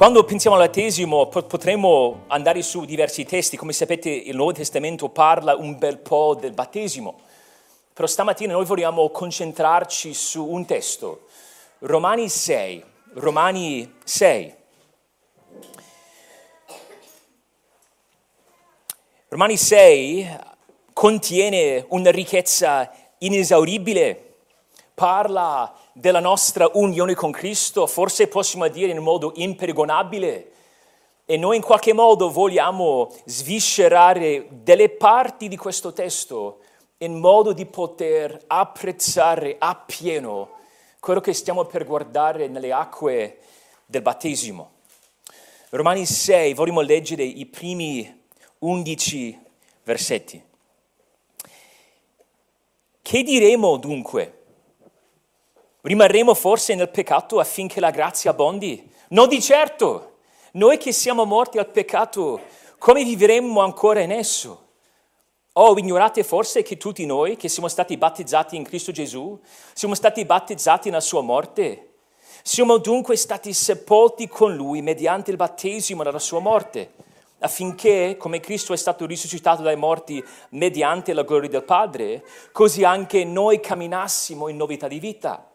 Quando pensiamo al battesimo potremmo andare su diversi testi, come sapete il Nuovo Testamento parla un bel po' del battesimo, però stamattina noi vogliamo concentrarci su un testo, Romani 6, Romani 6. Romani 6 contiene una ricchezza inesauribile, parla della nostra unione con Cristo, forse possiamo dire in modo impergonabile, e noi in qualche modo vogliamo sviscerare delle parti di questo testo in modo di poter apprezzare appieno quello che stiamo per guardare nelle acque del battesimo. Romani 6, vogliamo leggere i primi undici versetti. Che diremo dunque? Rimarremo forse nel peccato affinché la grazia abbondi? No di certo. Noi che siamo morti al peccato, come vivremmo ancora in esso? O oh, ignorate forse che tutti noi che siamo stati battezzati in Cristo Gesù, siamo stati battezzati nella sua morte? Siamo dunque stati sepolti con Lui mediante il battesimo della sua morte, affinché, come Cristo è stato risuscitato dai morti mediante la gloria del Padre, così anche noi camminassimo in novità di vita.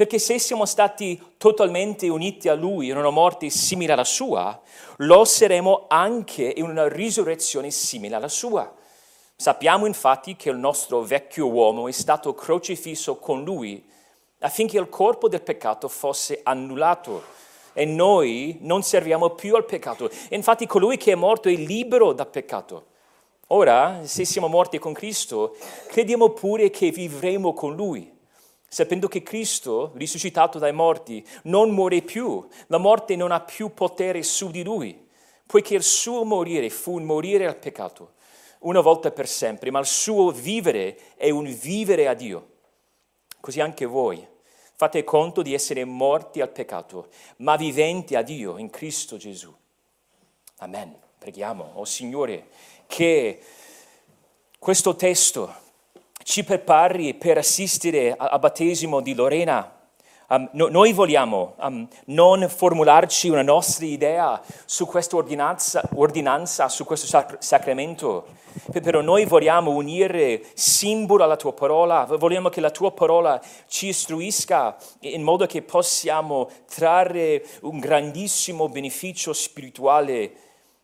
Perché se siamo stati totalmente uniti a Lui in una morte simile alla sua, lo saremo anche in una risurrezione simile alla sua. Sappiamo infatti che il nostro vecchio uomo è stato crocifisso con Lui affinché il corpo del peccato fosse annullato e noi non serviamo più al peccato. Infatti colui che è morto è libero dal peccato. Ora, se siamo morti con Cristo, crediamo pure che vivremo con Lui sapendo che Cristo, risuscitato dai morti, non muore più, la morte non ha più potere su di lui, poiché il suo morire fu un morire al peccato, una volta per sempre, ma il suo vivere è un vivere a Dio. Così anche voi fate conto di essere morti al peccato, ma viventi a Dio in Cristo Gesù. Amen. Preghiamo, oh Signore, che questo testo ci prepari per assistere al battesimo di Lorena. Um, no, noi vogliamo um, non formularci una nostra idea su questa ordinanza, ordinanza su questo sac- sacramento, però noi vogliamo unire simbolo alla tua parola, vogliamo che la tua parola ci istruisca in modo che possiamo trarre un grandissimo beneficio spirituale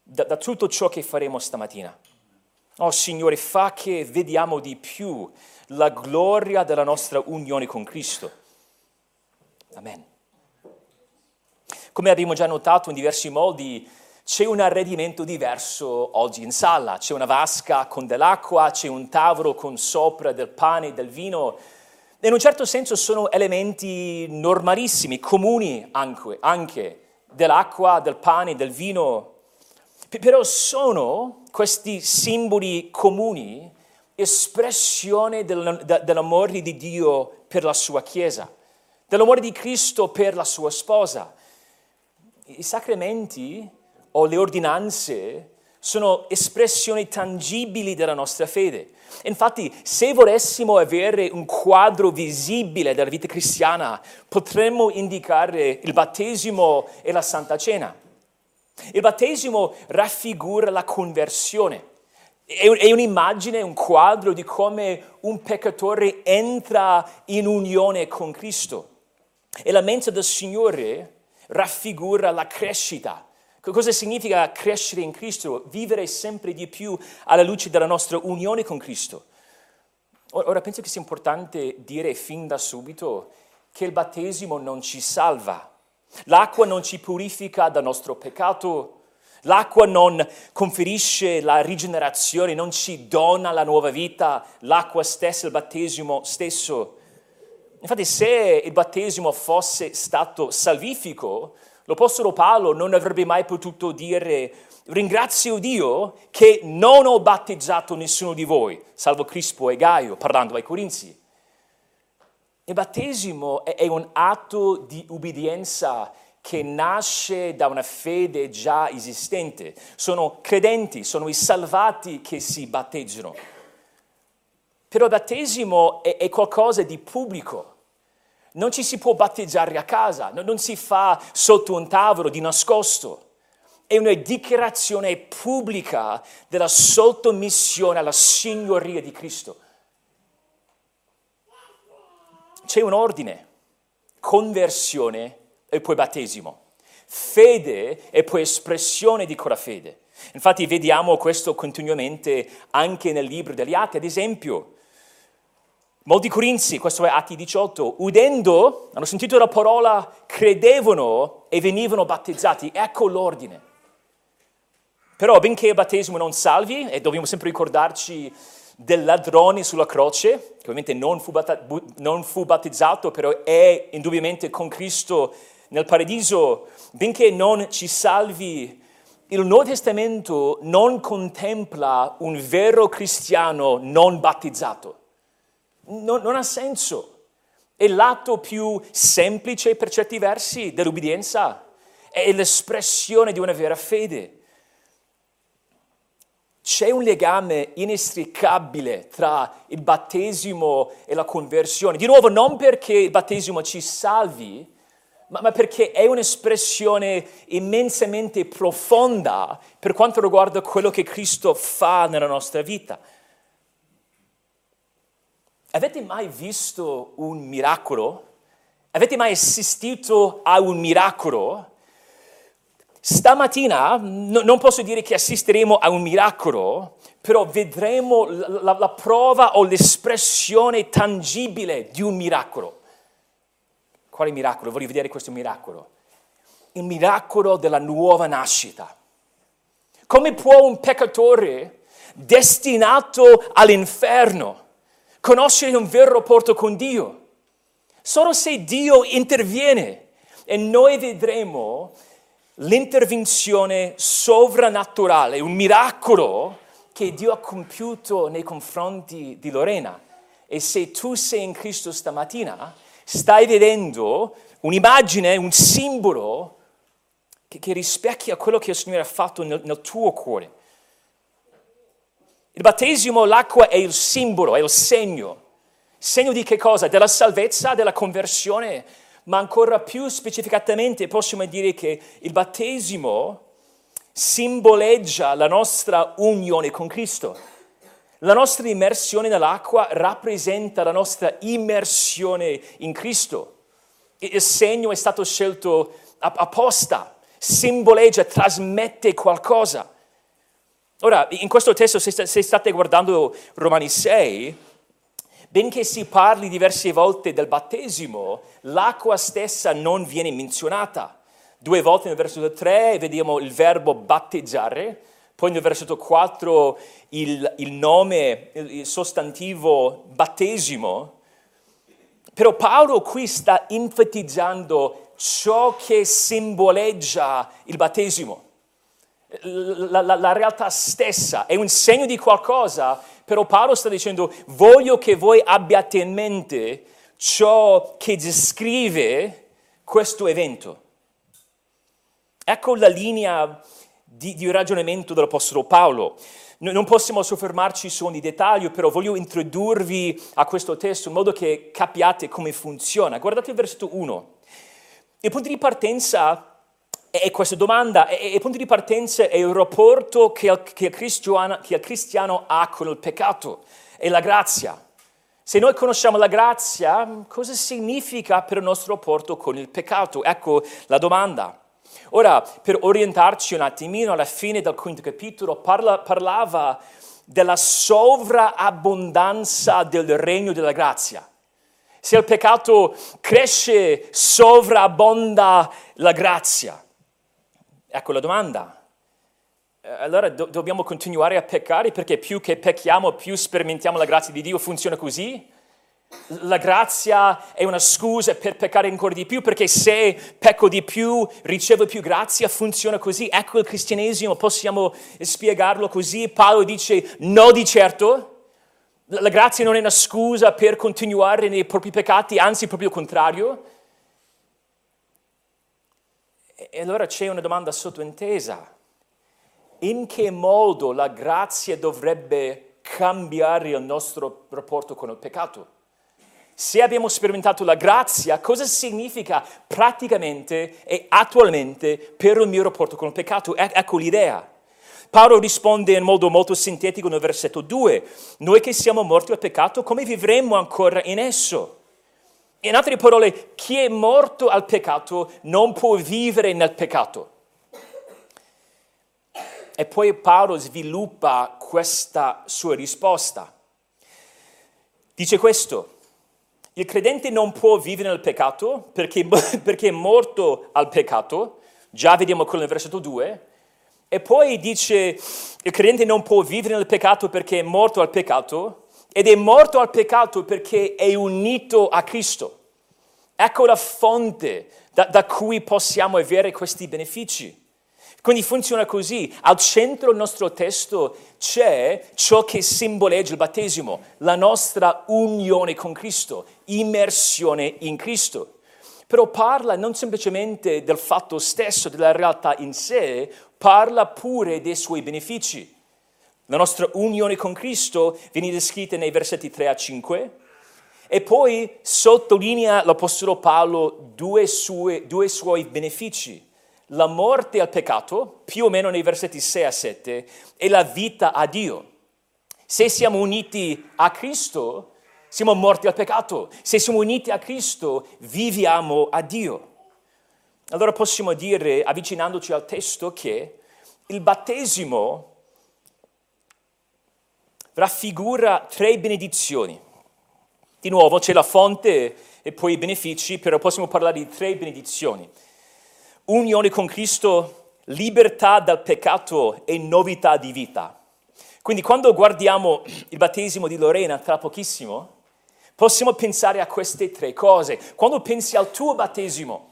da, da tutto ciò che faremo stamattina. Oh Signore, fa che vediamo di più la gloria della nostra unione con Cristo. Amen. Come abbiamo già notato in diversi modi, c'è un arredimento diverso oggi in sala. C'è una vasca con dell'acqua, c'è un tavolo con sopra del pane e del vino. In un certo senso sono elementi normalissimi, comuni anche, anche dell'acqua, del pane, del vino. Però sono questi simboli comuni espressione dell'amore di Dio per la sua Chiesa, dell'amore di Cristo per la sua sposa. I sacramenti o le ordinanze sono espressioni tangibili della nostra fede. Infatti, se volessimo avere un quadro visibile della vita cristiana, potremmo indicare il battesimo e la Santa Cena. Il battesimo raffigura la conversione. È un'immagine, un quadro di come un peccatore entra in unione con Cristo. E la mensa del Signore raffigura la crescita. Cosa significa crescere in Cristo? Vivere sempre di più alla luce della nostra unione con Cristo. Ora penso che sia importante dire fin da subito che il battesimo non ci salva, L'acqua non ci purifica dal nostro peccato, l'acqua non conferisce la rigenerazione, non ci dona la nuova vita, l'acqua stessa, il battesimo stesso. Infatti se il battesimo fosse stato salvifico, l'Apostolo Paolo non avrebbe mai potuto dire ringrazio Dio che non ho battezzato nessuno di voi, salvo Crispo e Gaio, parlando ai Corinzi. Il battesimo è un atto di ubbidienza che nasce da una fede già esistente. Sono credenti, sono i salvati che si battezzano. Però il battesimo è, è qualcosa di pubblico. Non ci si può battezzare a casa, non si fa sotto un tavolo di nascosto. È una dichiarazione pubblica della sottomissione alla signoria di Cristo. C'è un ordine, conversione e poi battesimo, fede e poi espressione di quella fede. Infatti vediamo questo continuamente anche nel libro degli Atti, ad esempio. Molti corinzi, questo è Atti 18, udendo, hanno sentito la parola, credevano e venivano battezzati. Ecco l'ordine. Però benché il battesimo non salvi, e dobbiamo sempre ricordarci del ladrone sulla croce, che ovviamente non fu, non fu battezzato, però è indubbiamente con Cristo nel paradiso, benché non ci salvi, il Nuovo Testamento non contempla un vero cristiano non battezzato. Non, non ha senso. È l'atto più semplice per certi versi dell'ubbidienza, è l'espressione di una vera fede. C'è un legame inestricabile tra il battesimo e la conversione. Di nuovo, non perché il battesimo ci salvi, ma, ma perché è un'espressione immensamente profonda per quanto riguarda quello che Cristo fa nella nostra vita. Avete mai visto un miracolo? Avete mai assistito a un miracolo? Stamattina no, non posso dire che assisteremo a un miracolo, però vedremo la, la, la prova o l'espressione tangibile di un miracolo. Quale miracolo? Voglio vedere questo miracolo. Il miracolo della nuova nascita. Come può un peccatore destinato all'inferno conoscere un vero rapporto con Dio? Solo se Dio interviene e noi vedremo l'intervenzione sovrannaturale, un miracolo che Dio ha compiuto nei confronti di Lorena. E se tu sei in Cristo stamattina, stai vedendo un'immagine, un simbolo che, che rispecchia quello che il Signore ha fatto nel, nel tuo cuore. Il battesimo, l'acqua è il simbolo, è il segno. Segno di che cosa? Della salvezza, della conversione, ma ancora più specificatamente possiamo dire che il battesimo simboleggia la nostra unione con Cristo. La nostra immersione nell'acqua rappresenta la nostra immersione in Cristo. Il segno è stato scelto apposta, simboleggia, trasmette qualcosa. Ora, in questo testo, se state guardando Romani 6, benché si parli diverse volte del battesimo, l'acqua stessa non viene menzionata. Due volte nel versetto 3 vediamo il verbo batteggiare, poi nel versetto 4 il, il nome, il sostantivo battesimo. Però Paolo qui sta enfatizzando ciò che simboleggia il battesimo. La, la, la, realtà stessa è un segno di qualcosa, però Paolo sta dicendo voglio che voi abbiate in mente ciò che descrive questo evento. Ecco la linea di, di ragionamento dell'Apostolo Paolo. non possiamo soffermarci su ogni dettaglio, però voglio introdurvi a questo testo in modo che capiate come funziona. Guardate il versetto 1. Il punto di partenza è questa domanda, e il punto di partenza è il rapporto che il, che, il che il cristiano ha con il peccato e la grazia. Se noi conosciamo la grazia, cosa significa per il nostro rapporto con il peccato? Ecco la domanda. Ora, per orientarci un attimino, alla fine del quinto capitolo parla, parlava della sovraabbondanza del regno della grazia. Se il peccato cresce, sovrabbonda la grazia. Ecco la domanda. Eh, allora do- dobbiamo continuare a peccare perché più che pecchiamo, più sperimentiamo la grazia di Dio. Funziona così? La grazia è una scusa per peccare ancora di più, perché se pecco di più ricevo più grazia, funziona così. Ecco il cristianesimo, possiamo spiegarlo così. Paolo dice no di certo. La grazia non è una scusa per continuare nei propri peccati, anzi proprio il contrario. E allora c'è una domanda sottointesa. In che modo la grazia dovrebbe cambiare il nostro rapporto con il peccato? se abbiamo sperimentato la grazia, cosa significa praticamente e attualmente per il mio rapporto con il peccato? ecco l'idea. Paolo risponde in modo molto sintetico nel versetto 2, noi che siamo morti al peccato, come vivremmo ancora in esso? In altre parole, chi è morto al peccato non può vivere nel peccato. E poi Paolo sviluppa questa sua risposta. Dice questo, il credente non può vivere nel peccato perché, perché è morto al peccato, già vediamo quello nel versetto 2, e poi dice il credente non può vivere nel peccato perché è morto al peccato ed è morto al peccato perché è unito a Cristo. Ecco la fonte da, da cui possiamo avere questi benefici. Quindi funziona così, al centro del nostro testo c'è ciò che simboleggia il battesimo, la nostra unione con Cristo, immersione in Cristo. Però parla non semplicemente del fatto stesso, della realtà in sé, parla pure dei suoi benefici. La nostra unione con Cristo viene descritta nei versetti 3 a 5 e poi sottolinea l'Apostolo Paolo due, sue, due suoi benefici. La morte al peccato, più o meno nei versetti 6 a 7, e la vita a Dio. Se siamo uniti a Cristo, siamo morti al peccato. Se siamo uniti a Cristo, viviamo a Dio. Allora possiamo dire, avvicinandoci al testo, che il battesimo raffigura tre benedizioni. Di nuovo c'è la fonte e poi i benefici, però possiamo parlare di tre benedizioni. Unione con Cristo, libertà dal peccato e novità di vita. Quindi quando guardiamo il battesimo di Lorena tra pochissimo, possiamo pensare a queste tre cose. Quando pensi al tuo battesimo,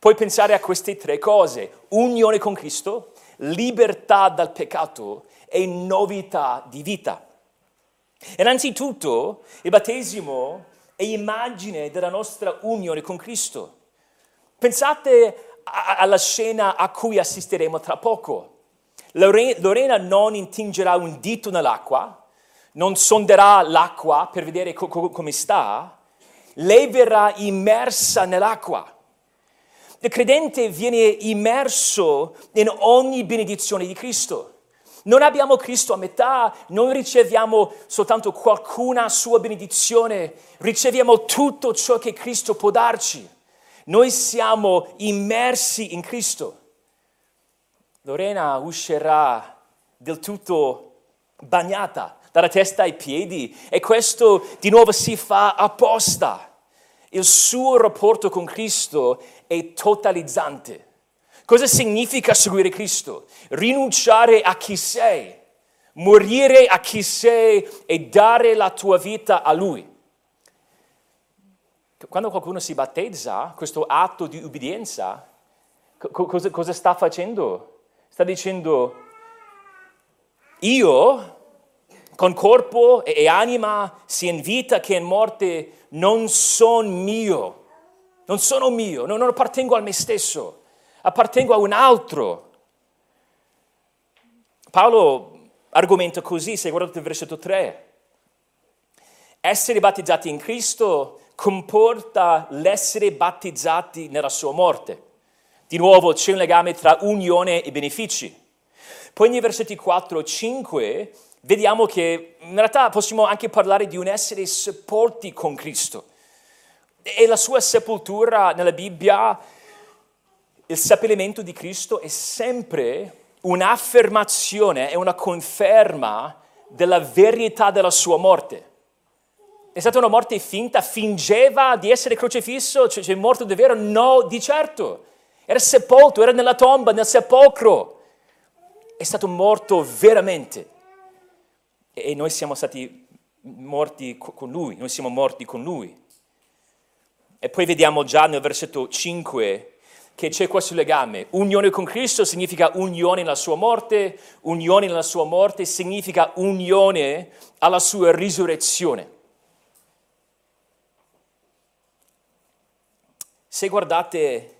puoi pensare a queste tre cose. Unione con Cristo, libertà dal peccato e novità di vita. Innanzitutto, il battesimo è immagine della nostra unione con Cristo. Pensate alla scena a cui assisteremo tra poco. Lorena non intingerà un dito nell'acqua, non sonderà l'acqua per vedere co- co- come sta, lei verrà immersa nell'acqua. Il credente viene immerso in ogni benedizione di Cristo. Non abbiamo Cristo a metà, non riceviamo soltanto qualcuna sua benedizione, riceviamo tutto ciò che Cristo può darci. Noi siamo immersi in Cristo. Lorena uscirà del tutto bagnata dalla testa ai piedi e questo di nuovo si fa apposta. Il suo rapporto con Cristo è totalizzante. Cosa significa seguire Cristo? Rinunciare a chi sei, morire a chi sei e dare la tua vita a Lui. Quando qualcuno si battezza, questo atto di ubbidienza, cosa, cosa sta facendo? Sta dicendo, io con corpo e anima, sia in vita che in morte, non sono mio, non sono mio, non appartengo a me stesso, appartengo a un altro. Paolo argomenta così, se guardate il versetto 3. Essere battezzati in Cristo comporta l'essere battezzati nella sua morte. Di nuovo c'è un legame tra unione e benefici. Poi nei versetti 4 e 5 vediamo che in realtà possiamo anche parlare di un essere sepolti con Cristo. E la sua sepoltura nella Bibbia, il seppellimento di Cristo è sempre un'affermazione e una conferma della verità della sua morte. È stata una morte finta, fingeva di essere crocifisso, cioè, cioè morto davvero? No, di certo. Era sepolto, era nella tomba, nel sepolcro. È stato morto veramente e noi siamo stati morti con lui, noi siamo morti con lui. E poi vediamo già nel versetto 5 che c'è questo legame. Unione con Cristo significa unione nella sua morte, unione nella sua morte significa unione alla sua risurrezione. Se guardate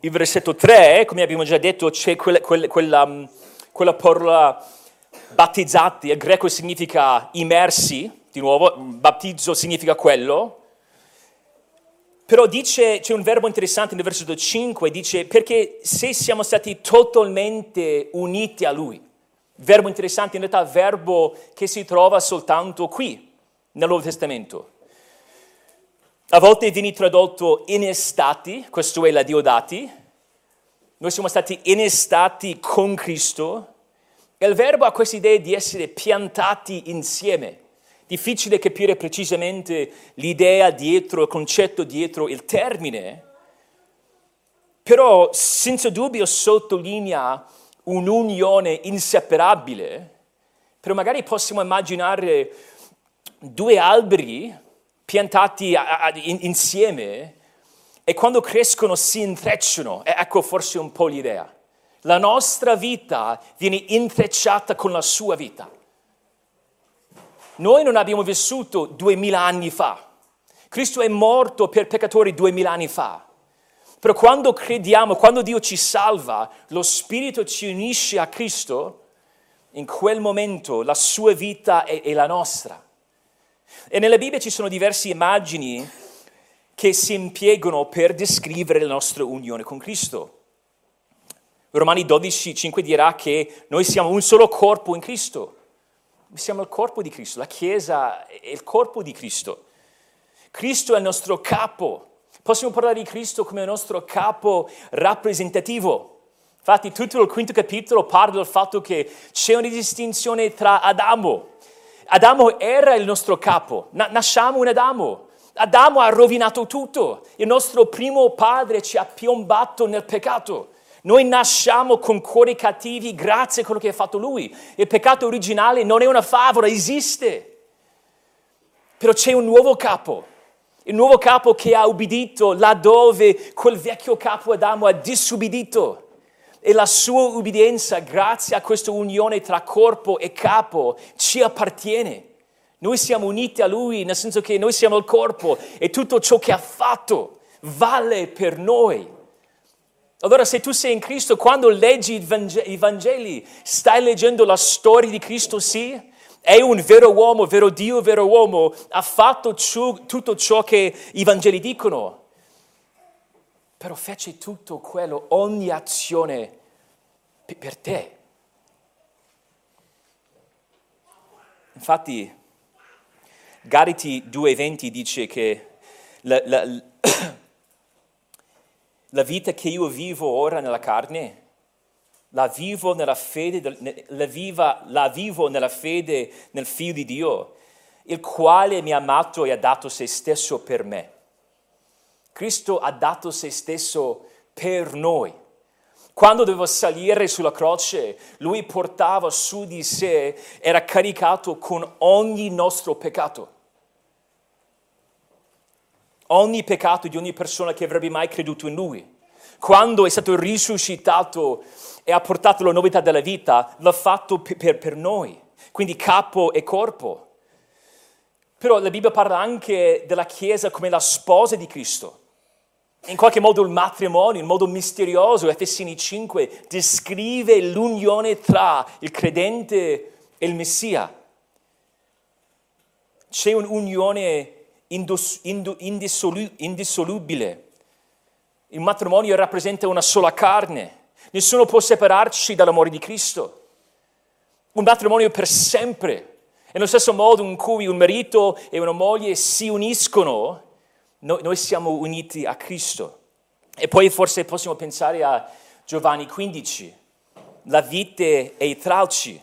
il versetto 3, come abbiamo già detto, c'è quella, quella, quella, quella parola battezzati, il greco significa immersi, di nuovo, battizzo significa quello, però dice, c'è un verbo interessante nel versetto 5, dice perché se siamo stati totalmente uniti a Lui, verbo interessante in realtà verbo che si trova soltanto qui, nel Nuovo Testamento. A volte viene tradotto innestati, questo è la Diodati, noi siamo stati innestati con Cristo, e il verbo ha questa idea di essere piantati insieme. Difficile capire precisamente l'idea dietro, il concetto dietro il termine, però senza dubbio sottolinea un'unione inseparabile, però magari possiamo immaginare due alberi piantati insieme e quando crescono si intrecciano. Ecco forse un po' l'idea. La nostra vita viene intrecciata con la sua vita. Noi non abbiamo vissuto duemila anni fa. Cristo è morto per peccatori duemila anni fa. Però quando crediamo, quando Dio ci salva, lo Spirito ci unisce a Cristo, in quel momento la sua vita è, è la nostra. E nella Bibbia ci sono diverse immagini che si impiegano per descrivere la nostra unione con Cristo. Romani 12, 5 dirà che noi siamo un solo corpo in Cristo siamo il corpo di Cristo, la Chiesa è il corpo di Cristo. Cristo è il nostro capo. Possiamo parlare di Cristo come il nostro capo rappresentativo. Infatti tutto il quinto capitolo parla del fatto che c'è una distinzione tra Adamo. Adamo era il nostro capo, nasciamo in Adamo. Adamo ha rovinato tutto. Il nostro primo padre ci ha piombato nel peccato. Noi nasciamo con cuori cattivi grazie a quello che ha fatto lui. Il peccato originale non è una favola, esiste. Però c'è un nuovo capo. Il nuovo capo che ha ubbidito laddove quel vecchio capo Adamo ha disubbidito. E la sua ubbidienza, grazie a questa unione tra corpo e capo, ci appartiene. Noi siamo uniti a Lui, nel senso che noi siamo il corpo e tutto ciò che ha fatto vale per noi. Allora se tu sei in Cristo, quando leggi i Vangeli, stai leggendo la storia di Cristo, sì? È un vero uomo, vero Dio, vero uomo, ha fatto tutto ciò che i Vangeli dicono. Però fece tutto quello, ogni azione per te. Infatti, Gariti 2.20 dice che la, la, la vita che io vivo ora nella carne, la vivo nella fede, la, viva, la vivo nella fede nel Figlio di Dio, il quale mi ha amato e ha dato se stesso per me. Cristo ha dato se stesso per noi. Quando dovevo salire sulla croce, lui portava su di sé, era caricato con ogni nostro peccato ogni peccato di ogni persona che avrebbe mai creduto in lui. Quando è stato risuscitato e ha portato la novità della vita, l'ha fatto per, per noi, quindi capo e corpo. Però la Bibbia parla anche della Chiesa come la sposa di Cristo. In qualche modo il matrimonio, in modo misterioso, Efesini 5, descrive l'unione tra il credente e il Messia. C'è un'unione indissolubile. Il matrimonio rappresenta una sola carne. Nessuno può separarci dall'amore di Cristo. Un matrimonio per sempre. E nello stesso modo in cui un marito e una moglie si uniscono, noi, noi siamo uniti a Cristo. E poi forse possiamo pensare a Giovanni 15, la vite e i tralci.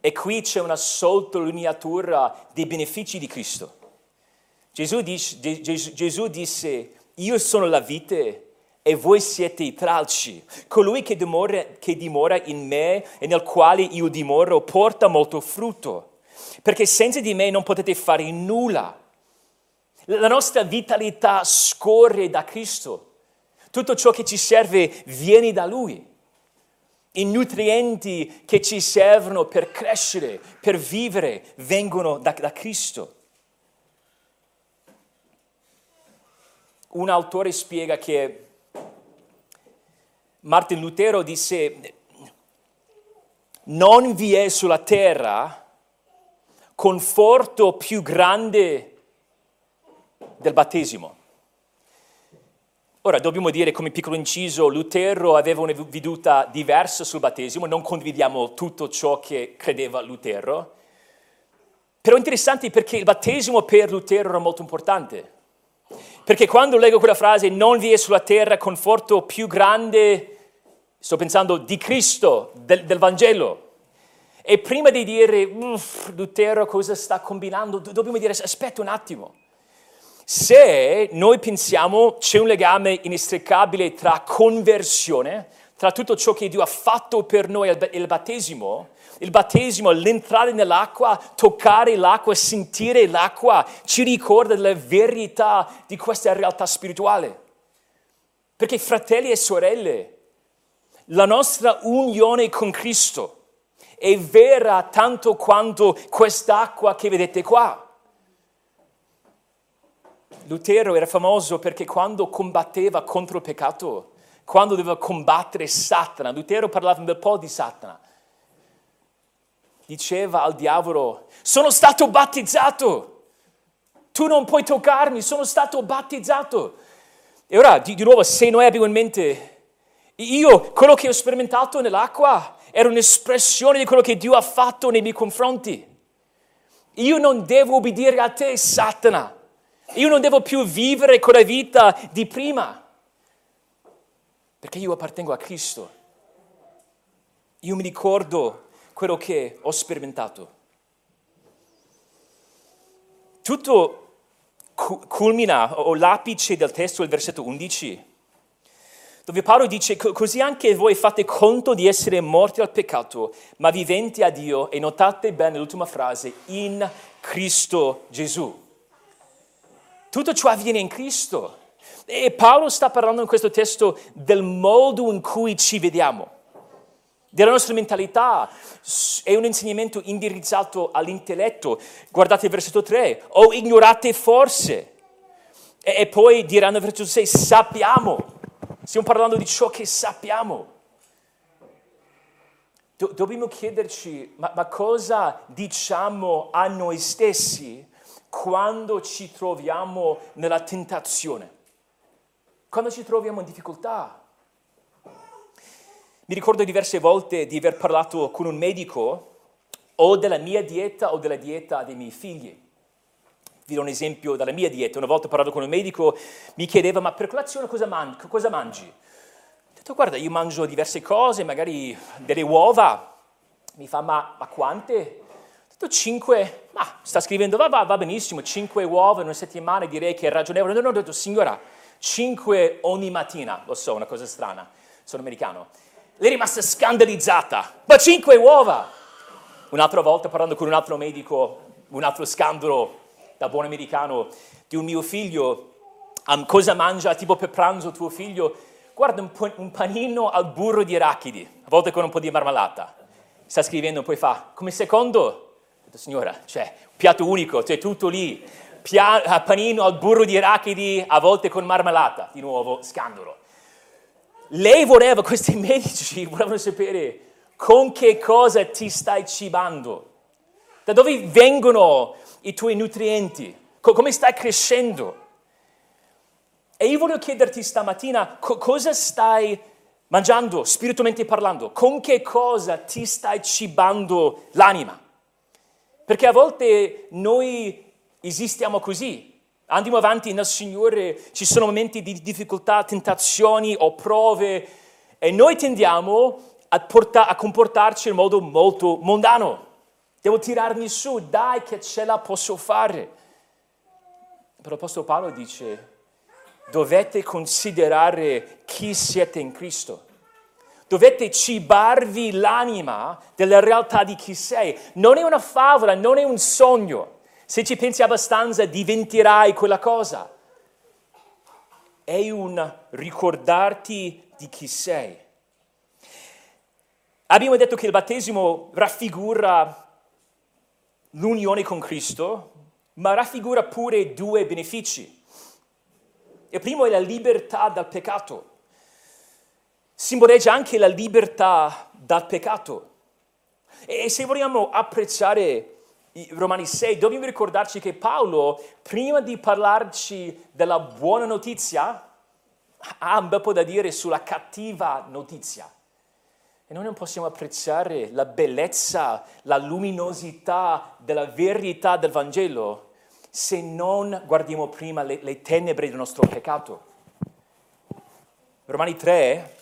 E qui c'è una sottolineatura dei benefici di Cristo. Gesù, dice, Gesù disse, io sono la vite e voi siete i tralci. Colui che dimora, che dimora in me e nel quale io dimoro porta molto frutto, perché senza di me non potete fare nulla. La nostra vitalità scorre da Cristo. Tutto ciò che ci serve viene da Lui. I nutrienti che ci servono per crescere, per vivere, vengono da, da Cristo. Un autore spiega che Martin Lutero disse non vi è sulla terra conforto più grande del battesimo. Ora, dobbiamo dire come piccolo inciso, Lutero aveva una veduta diversa sul battesimo, non condividiamo tutto ciò che credeva Lutero, però è interessante perché il battesimo per Lutero era molto importante. Perché quando leggo quella frase, non vi è sulla terra conforto più grande, sto pensando di Cristo, del, del Vangelo. E prima di dire, Lutero cosa sta combinando, dobbiamo dire, aspetta un attimo. Se noi pensiamo c'è un legame inestricabile tra conversione, tra tutto ciò che Dio ha fatto per noi e il battesimo, il battesimo, l'entrare nell'acqua, toccare l'acqua, sentire l'acqua, ci ricorda della verità di questa realtà spirituale. Perché fratelli e sorelle, la nostra unione con Cristo è vera tanto quanto quest'acqua che vedete qua. Lutero era famoso perché quando combatteva contro il peccato, quando doveva combattere Satana, Lutero parlava un bel po' di Satana, diceva al diavolo, sono stato battezzato, tu non puoi toccarmi, sono stato battezzato. E ora, di, di nuovo, se noi abbiamo in mente, io, quello che ho sperimentato nell'acqua era un'espressione di quello che Dio ha fatto nei miei confronti. Io non devo obbedire a te, Satana. Io non devo più vivere quella vita di prima, perché io appartengo a Cristo. Io mi ricordo quello che ho sperimentato. Tutto culmina, o l'apice del testo, il versetto 11, dove Paolo dice, così anche voi fate conto di essere morti al peccato, ma viventi a Dio, e notate bene l'ultima frase, in Cristo Gesù. Tutto ciò avviene in Cristo. E Paolo sta parlando in questo testo del modo in cui ci vediamo della nostra mentalità, è un insegnamento indirizzato all'intelletto. Guardate il versetto 3, o ignorate forse. E, e poi diranno il versetto 6, sappiamo. Stiamo parlando di ciò che sappiamo. Do, dobbiamo chiederci, ma, ma cosa diciamo a noi stessi quando ci troviamo nella tentazione? Quando ci troviamo in difficoltà? Mi ricordo diverse volte di aver parlato con un medico o della mia dieta o della dieta dei miei figli. Vi do un esempio della mia dieta. Una volta parlato con un medico, mi chiedeva, ma per colazione cosa, man- cosa mangi? Ho detto, guarda, io mangio diverse cose, magari delle uova. Mi fa, ma, ma quante? Ho detto, cinque. Ma sta scrivendo, va, va, va benissimo, cinque uova in una settimana, direi che è ragionevole. No, no, ho detto, signora, cinque ogni mattina. Lo so, una cosa strana, sono americano. Lei è rimasta scandalizzata. Ma cinque uova! Un'altra volta parlando con un altro medico, un altro scandalo da buon americano di un mio figlio, um, cosa mangia tipo per pranzo tuo figlio? Guarda un, panino al burro di arachidi, a volte con un po' di marmellata. Sta scrivendo, poi fa, come secondo? Detto, signora, cioè, piatto unico, c'è tutto lì. Pia- panino al burro di arachidi, a volte con marmellata. Di nuovo, scandalo. Lei voleva, questi medici volevano sapere con che cosa ti stai cibando, da dove vengono i tuoi nutrienti, come stai crescendo. E io voglio chiederti stamattina co- cosa stai mangiando, spiritualmente parlando, con che cosa ti stai cibando l'anima. Perché a volte noi esistiamo così, Andiamo avanti nel Signore, ci sono momenti di difficoltà, tentazioni o prove e noi tendiamo a, porta- a comportarci in modo molto mondano. Devo tirarmi su, dai che ce la posso fare. Però l'Apostolo Paolo dice, dovete considerare chi siete in Cristo. Dovete cibarvi l'anima della realtà di chi sei. Non è una favola, non è un sogno. Se ci pensi abbastanza diventerai quella cosa. È un ricordarti di chi sei. Abbiamo detto che il battesimo raffigura l'unione con Cristo, ma raffigura pure due benefici. Il primo è la libertà dal peccato. Simboleggia anche la libertà dal peccato. E se vogliamo apprezzare Romani 6, dobbiamo ricordarci che Paolo, prima di parlarci della buona notizia, ha un bel po' da dire sulla cattiva notizia. E noi non possiamo apprezzare la bellezza, la luminosità della verità del Vangelo se non guardiamo prima le, le tenebre del nostro peccato. Romani 3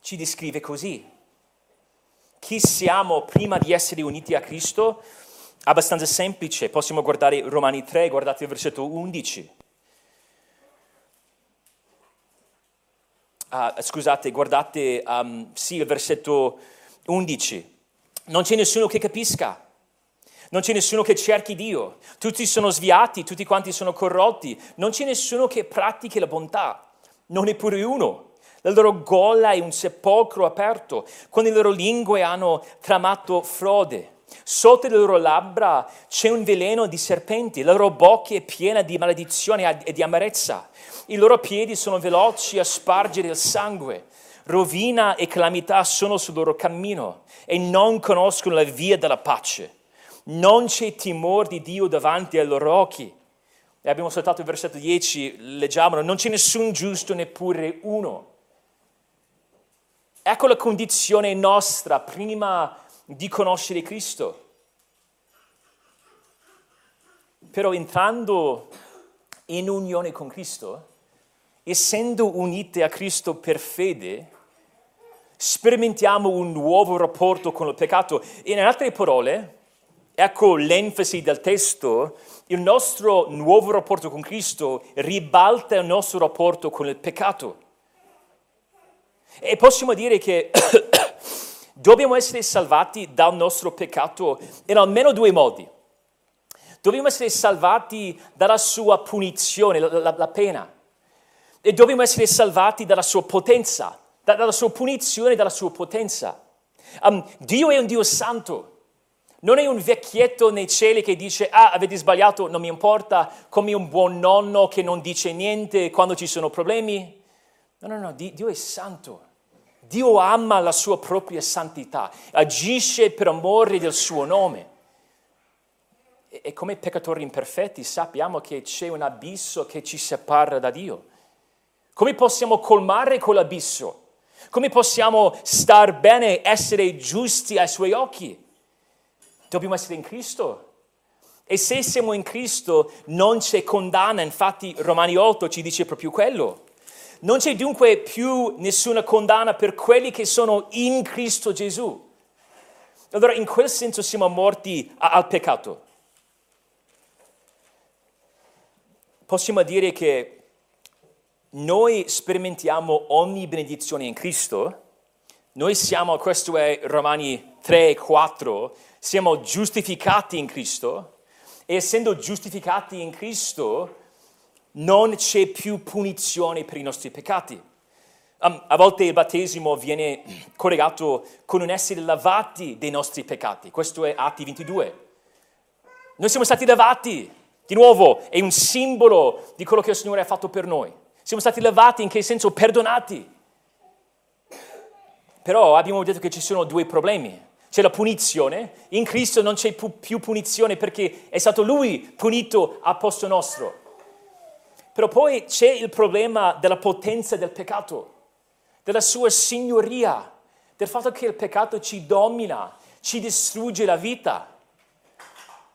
ci descrive così. Chi siamo prima di essere uniti a Cristo? Abbastanza semplice, possiamo guardare Romani 3, guardate il versetto 11. Uh, scusate, guardate, um, sì, il versetto 11. Non c'è nessuno che capisca, non c'è nessuno che cerchi Dio, tutti sono sviati, tutti quanti sono corrotti, non c'è nessuno che pratichi la bontà, non neppure uno. La loro gola è un sepolcro aperto, con le loro lingue hanno tramato frode. Sotto le loro labbra c'è un veleno di serpenti, la loro bocca è piena di maledizione e di amarezza. I loro piedi sono veloci a spargere il sangue. Rovina e calamità sono sul loro cammino e non conoscono la via della pace. Non c'è timore di Dio davanti ai loro occhi. E abbiamo saltato il versetto 10, leggiamolo, non c'è nessun giusto neppure uno. Ecco la condizione nostra prima di conoscere Cristo. Però entrando in unione con Cristo, essendo unite a Cristo per fede, sperimentiamo un nuovo rapporto con il peccato. In altre parole, ecco l'enfasi del testo, il nostro nuovo rapporto con Cristo ribalta il nostro rapporto con il peccato. E possiamo dire che dobbiamo essere salvati dal nostro peccato in almeno due modi. Dobbiamo essere salvati dalla sua punizione, la, la, la pena e dobbiamo essere salvati dalla sua potenza, dalla sua punizione, dalla sua potenza. Um, Dio è un Dio santo, non è un vecchietto nei cieli che dice, ah, avete sbagliato, non mi importa, come un buon nonno che non dice niente quando ci sono problemi. No, no, no, Dio è santo. Dio ama la sua propria santità, agisce per amore del suo nome. E come peccatori imperfetti sappiamo che c'è un abisso che ci separa da Dio. Come possiamo colmare quell'abisso? Come possiamo star bene, essere giusti ai suoi occhi? Dobbiamo essere in Cristo. E se siamo in Cristo non c'è condanna, infatti Romani 8 ci dice proprio quello. Non c'è dunque più nessuna condanna per quelli che sono in Cristo Gesù. Allora in quel senso siamo morti al peccato. Possiamo dire che noi sperimentiamo ogni benedizione in Cristo, noi siamo, questo è Romani 3, 4, siamo giustificati in Cristo e essendo giustificati in Cristo non c'è più punizione per i nostri peccati. Um, a volte il battesimo viene collegato con un essere lavati dei nostri peccati, questo è Atti 22. Noi siamo stati lavati, di nuovo, è un simbolo di quello che il Signore ha fatto per noi. Siamo stati lavati in che senso? Perdonati. Però abbiamo detto che ci sono due problemi. C'è la punizione, in Cristo non c'è più punizione perché è stato Lui punito a posto nostro. Però poi c'è il problema della potenza del peccato, della sua signoria, del fatto che il peccato ci domina, ci distrugge la vita,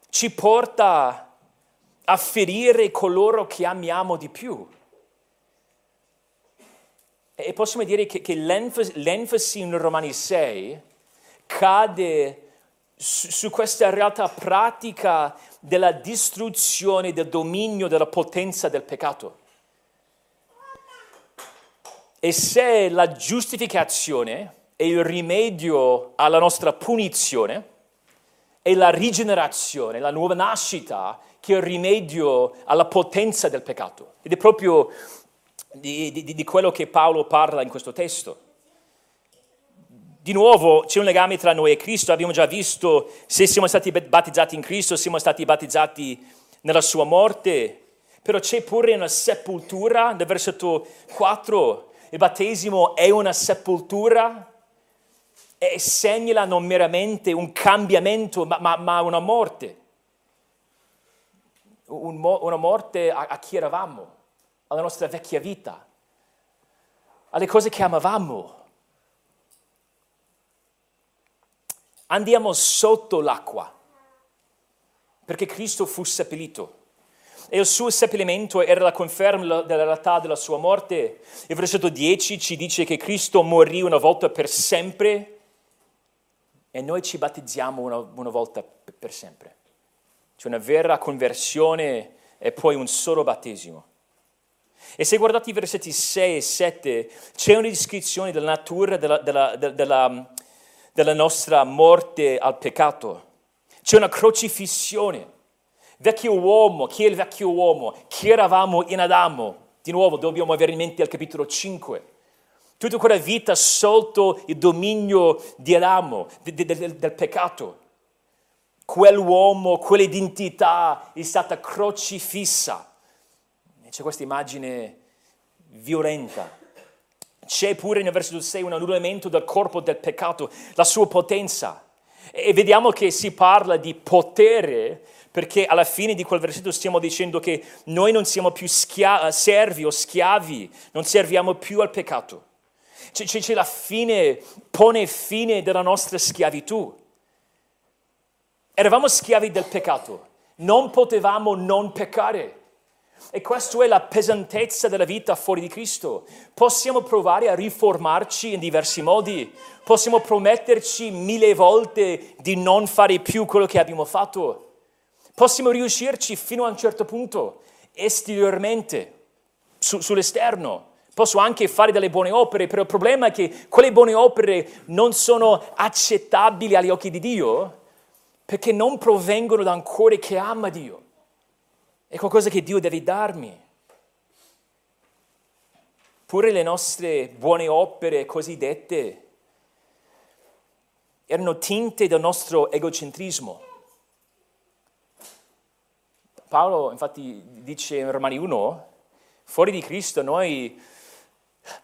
ci porta a ferire coloro che amiamo di più. E possiamo dire che, che l'enfasi, l'enfasi, in Romani 6 cade su, su questa realtà pratica della distruzione del dominio, della potenza del peccato. E se la giustificazione è il rimedio alla nostra punizione, e la rigenerazione, la nuova nascita, che è il rimedio alla potenza del peccato. Ed è proprio di, di, di quello che Paolo parla in questo testo. Di nuovo c'è un legame tra noi e Cristo, abbiamo già visto se siamo stati battezzati in Cristo, siamo stati battezzati nella sua morte, però c'è pure una sepoltura, nel versetto 4, il battesimo è una sepoltura, e segnala non meramente un cambiamento, ma, ma, ma una morte. Un una morte a, a chi eravamo, alla nostra vecchia vita, alle cose che amavamo. Andiamo sotto l'acqua perché Cristo fu seppellito e il suo seppellimento era la conferma della realtà della sua morte. Il versetto 10 ci dice che Cristo morì una volta per sempre e noi ci battezziamo una, una volta per sempre. C'è una vera conversione e poi un solo battesimo. E se guardate i versetti 6 e 7, c'è una descrizione della natura della, della, della, della nostra morte al peccato. C'è una crocifissione. Vecchio uomo, chi è il vecchio uomo? Chi eravamo in Adamo? Di nuovo dobbiamo avere in mente al capitolo 5. Tutta quella vita sotto il dominio di Adamo, de, de, de, del peccato. Quell'uomo, quell'identità è stata crocifissa. C'è questa immagine violenta. C'è pure nel versetto 6 un annullamento del corpo del peccato, la sua potenza. E vediamo che si parla di potere perché alla fine di quel versetto stiamo dicendo che noi non siamo più schia- servi o schiavi, non serviamo più al peccato. C'è, c'è la fine, pone fine della nostra schiavitù. Eravamo schiavi del peccato, non potevamo non peccare. E questa è la pesantezza della vita fuori di Cristo. Possiamo provare a riformarci in diversi modi, possiamo prometterci mille volte di non fare più quello che abbiamo fatto, possiamo riuscirci fino a un certo punto, esteriormente, su, sull'esterno. Posso anche fare delle buone opere, però il problema è che quelle buone opere non sono accettabili agli occhi di Dio perché non provengono da un cuore che ama Dio. È qualcosa che Dio deve darmi. Pure le nostre buone opere cosiddette erano tinte del nostro egocentrismo. Paolo infatti dice in Romani 1, fuori di Cristo noi,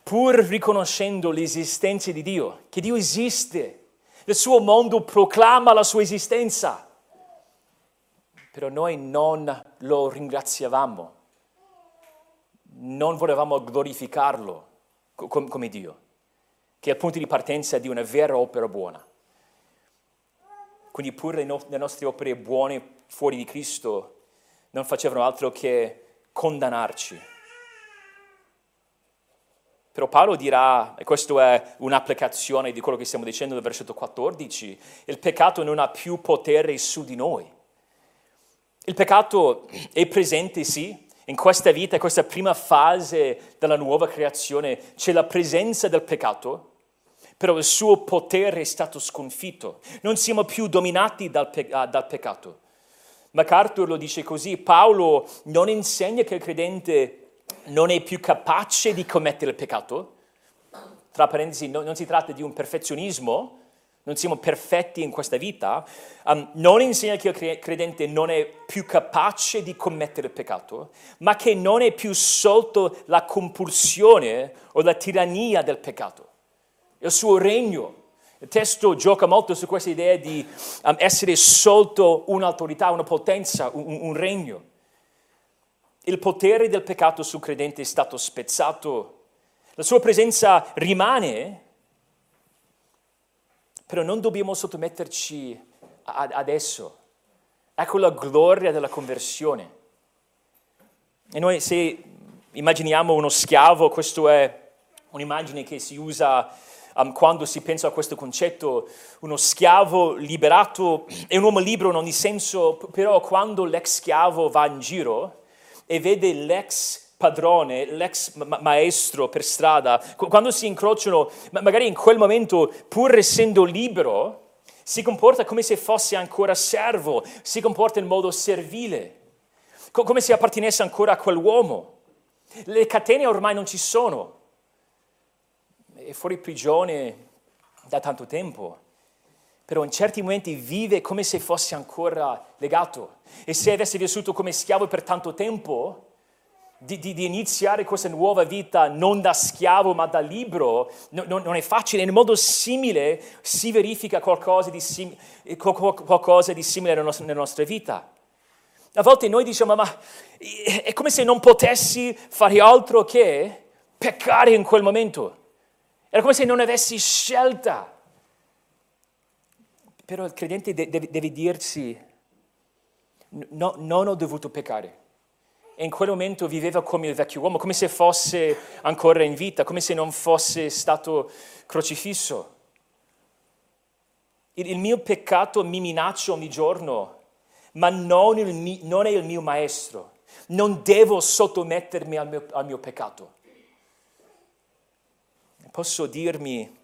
pur riconoscendo l'esistenza di Dio, che Dio esiste, il suo mondo proclama la sua esistenza, però noi non lo ringraziavamo, non volevamo glorificarlo come Dio, che è il punto di partenza di una vera opera buona. Quindi pure le, nostre opere buone fuori di Cristo non facevano altro che condannarci. Però Paolo dirà, e questa è un'applicazione di quello che stiamo dicendo nel versetto 14, il peccato non ha più potere su di noi. Il peccato è presente, sì, in questa vita, in questa prima fase della nuova creazione, c'è la presenza del peccato, però il suo potere è stato sconfitto. Non siamo più dominati dal, pe- ah, dal peccato. MacArthur lo dice così, Paolo non insegna che il credente non è più capace di commettere il peccato, tra parentesi non, non si tratta di un perfezionismo, non siamo perfetti in questa vita, um, non insegna che il credente non è più capace di commettere peccato, ma che non è più sotto la compulsione o la tirannia del peccato. Il suo regno. Il testo gioca molto su questa idea di um, essere sotto un'autorità, una potenza, un, un regno. Il potere del peccato sul credente è stato spezzato, la sua presenza rimane, però non dobbiamo sottometterci adesso. Ecco la gloria della conversione. E noi se immaginiamo uno schiavo, questa è un'immagine che si usa um, quando si pensa a questo concetto, uno schiavo liberato è un uomo libero in ogni senso, però quando l'ex schiavo va in giro e vede l'ex padrone, l'ex ma- maestro per strada, quando si incrociano, magari in quel momento, pur essendo libero, si comporta come se fosse ancora servo, si comporta in modo servile, come se appartenesse ancora a quell'uomo. Le catene ormai non ci sono, è fuori prigione da tanto tempo, però in certi momenti vive come se fosse ancora legato. E se avesse vissuto come schiavo per tanto tempo, di, di, di, iniziare questa nuova vita non da schiavo ma da libero no, no, non è facile. In modo simile si verifica qualcosa di, sim, qualcosa di simile nella nostra, nella nostra, vita. A volte noi diciamo, ma è come se non potessi fare altro che peccare in quel momento. Era come se non avessi scelta. Però il credente deve, deve dirsi, no, non ho dovuto peccare e in quel momento viveva come il vecchio uomo, come se fosse ancora in vita, come se non fosse stato crocifisso. Il, mio peccato mi minaccia ogni giorno, ma non, il, non, è il mio maestro. Non devo sottomettermi al mio, al mio peccato. Posso dirmi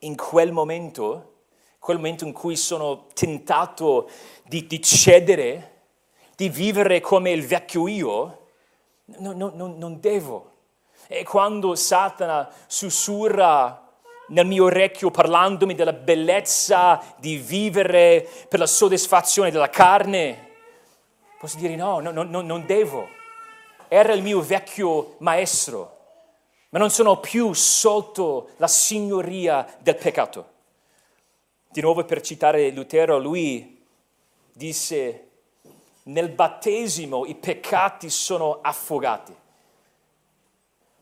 in quel momento, quel momento in cui sono tentato di, di cedere, di vivere come il vecchio io, no, no, no, non devo. E quando Satana sussurra nel mio orecchio parlandomi della bellezza di vivere per la soddisfazione della carne, posso dire no, no, no non devo. Era il mio vecchio maestro, ma non sono più sotto la signoria del peccato. Di nuovo per citare Lutero, lui disse nel battesimo i peccati sono affogati.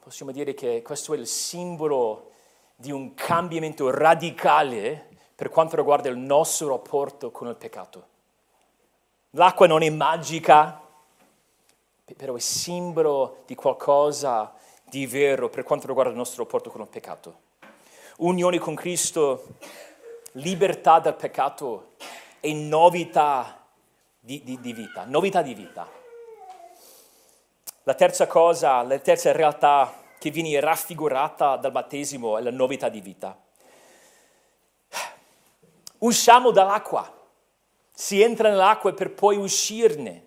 Possiamo dire che questo è il simbolo di un cambiamento radicale per quanto riguarda il nostro rapporto con il peccato. L'acqua non è magica, però è simbolo di qualcosa di vero per quanto riguarda il nostro rapporto con il peccato. Unione con Cristo, libertà dal peccato e novità di, di, di vita, novità di vita. La terza cosa, la terza realtà che viene raffigurata dal battesimo è la novità di vita. Usciamo dall'acqua, si entra nell'acqua per poi uscirne.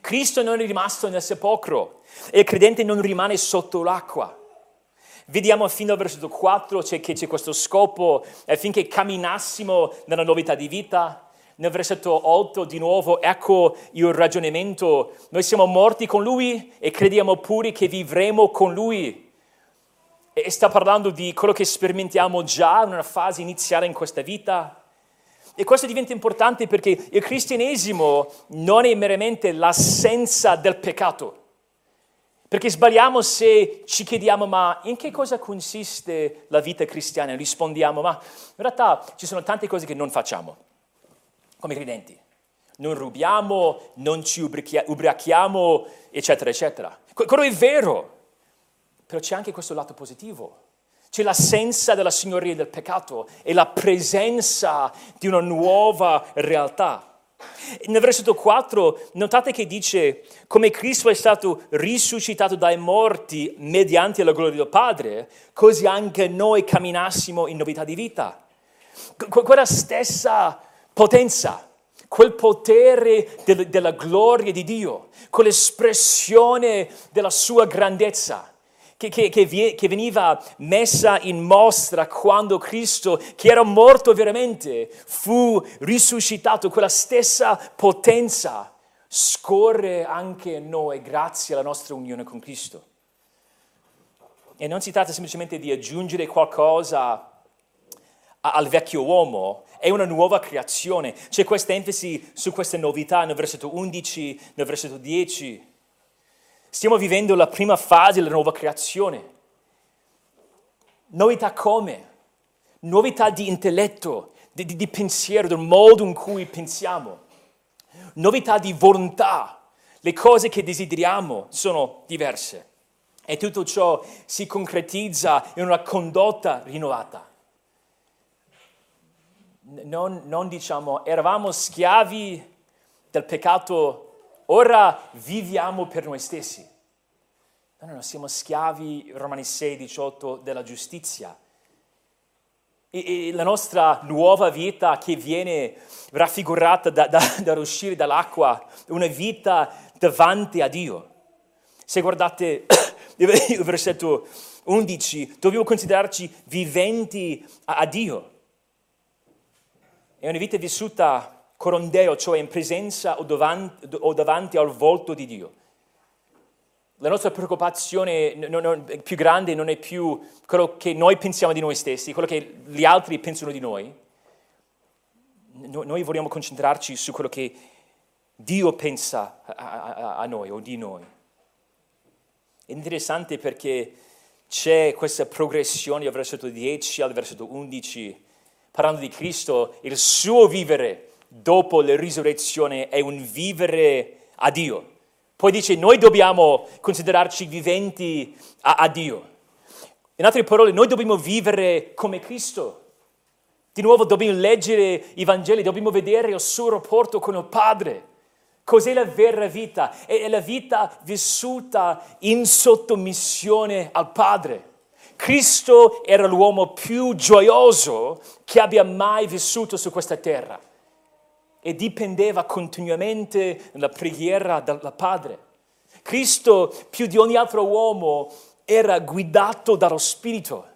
Cristo non è rimasto nel sepolcro e il credente non rimane sotto l'acqua. Vediamo fino al versetto 4 c'è, che c'è questo scopo affinché camminassimo nella novità di vita, nel versetto 8 di nuovo ecco il ragionamento, noi siamo morti con lui e crediamo pure che vivremo con lui. E sta parlando di quello che sperimentiamo già in una fase iniziale in questa vita. E questo diventa importante perché il cristianesimo non è meramente l'assenza del peccato. Perché sbagliamo se ci chiediamo ma in che cosa consiste la vita cristiana? Rispondiamo ma in realtà ci sono tante cose che non facciamo come credenti. Non rubiamo, non ci ubriachiamo, eccetera, eccetera. Quello è vero, però c'è anche questo lato positivo. C'è l'assenza della signoria del peccato e la presenza di una nuova realtà. Nel versetto 4 notate che dice come Cristo è stato risuscitato dai morti mediante la gloria del Padre, così anche noi camminassimo in novità di vita. quella stessa potenza, quel potere del, della gloria di Dio, quell'espressione della sua grandezza. Che, che, che, veniva messa in mostra quando Cristo, che era morto veramente, fu risuscitato, quella stessa potenza scorre anche in noi grazie alla nostra unione con Cristo. E non si tratta semplicemente di aggiungere qualcosa al vecchio uomo, è una nuova creazione. C'è questa enfasi su queste novità nel versetto 11, nel versetto 10. Stiamo vivendo la prima fase della nuova creazione. Novità come? Novità di intelletto, di, di, di pensiero, del modo in cui pensiamo. Novità di volontà. Le cose che desideriamo sono diverse. E tutto ciò si concretizza in una condotta rinnovata non, non diciamo eravamo schiavi del peccato, ora viviamo per noi stessi. No, no, no, siamo schiavi, Romani 6, 18, della giustizia. E, e la nostra nuova vita che viene raffigurata da, da, dall'uscire dall'acqua, una vita davanti a Dio. Se guardate il versetto 11, dobbiamo considerarci viventi a, a Dio. È una vita vissuta corondeo, cioè in presenza o davanti, o davanti al volto di Dio. la nostra preoccupazione più grande non è più quello che noi pensiamo di noi stessi, quello che gli altri pensano di noi. No, noi vogliamo concentrarci su quello che Dio pensa a noi o di noi. È interessante perché c'è questa progressione dal versetto 10 al versetto 11, parlando di Cristo, il suo vivere dopo la risurrezione è un vivere a Dio. Poi dice, noi dobbiamo considerarci viventi a, a Dio. In altre parole, noi dobbiamo vivere come Cristo. Di nuovo dobbiamo leggere i Vangeli, dobbiamo vedere il suo rapporto con il Padre. Cos'è la vera vita? È la vita vissuta in sottomissione al Padre. Cristo era l'uomo più gioioso che abbia mai vissuto su questa terra e dipendeva continuamente nella preghiera dal Padre. Cristo, più di ogni altro uomo, era guidato dallo Spirito.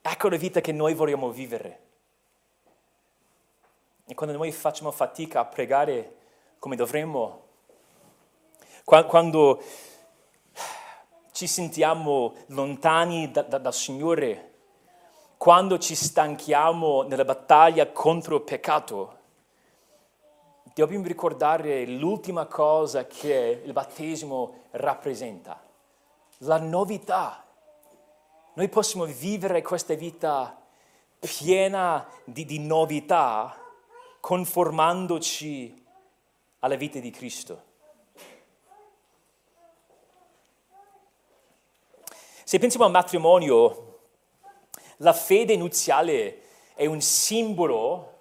Ecco la vita che noi vogliamo vivere. E quando noi facciamo fatica a pregare come dovremmo, quando ci sentiamo lontani da, da, dal Signore, quando ci stanchiamo nella battaglia contro il peccato, dobbiamo ricordare l'ultima cosa che il battesimo rappresenta, la novità. Noi possiamo vivere questa vita piena di, di novità conformandoci alla vita di Cristo. Se pensiamo al matrimonio, la fede nuziale è un simbolo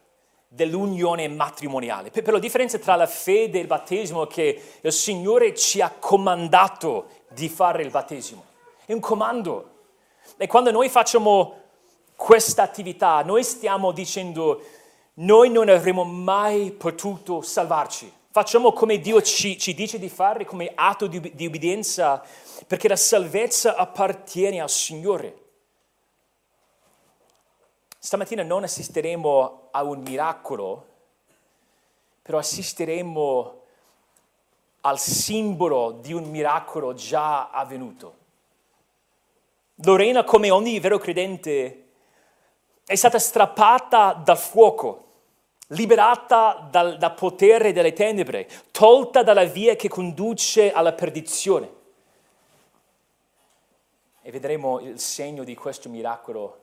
dell'unione matrimoniale. Per, la differenza tra la fede e il battesimo è che il Signore ci ha comandato di fare il battesimo. È un comando. E quando noi facciamo questa attività, noi stiamo dicendo, noi non avremmo mai potuto salvarci. Facciamo come Dio ci, ci dice di fare, come atto di, di obbedienza, perché la salvezza appartiene al Signore. Stamattina non assisteremo a un miracolo, però assisteremo al simbolo di un miracolo già avvenuto. Lorena, come ogni vero credente, è stata strappata dal fuoco, liberata dal, dal potere delle tenebre, tolta dalla via che conduce alla perdizione. E vedremo il segno di questo miracolo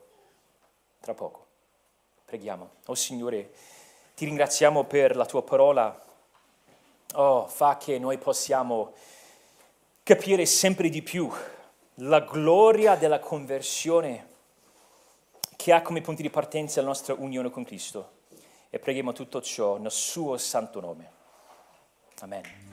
tra poco. Preghiamo. Oh Signore, ti ringraziamo per la tua parola. Oh, fa che noi possiamo capire sempre di più la gloria della conversione che ha come punti di partenza la nostra unione con Cristo. E preghiamo tutto ciò nel suo santo nome. Amen.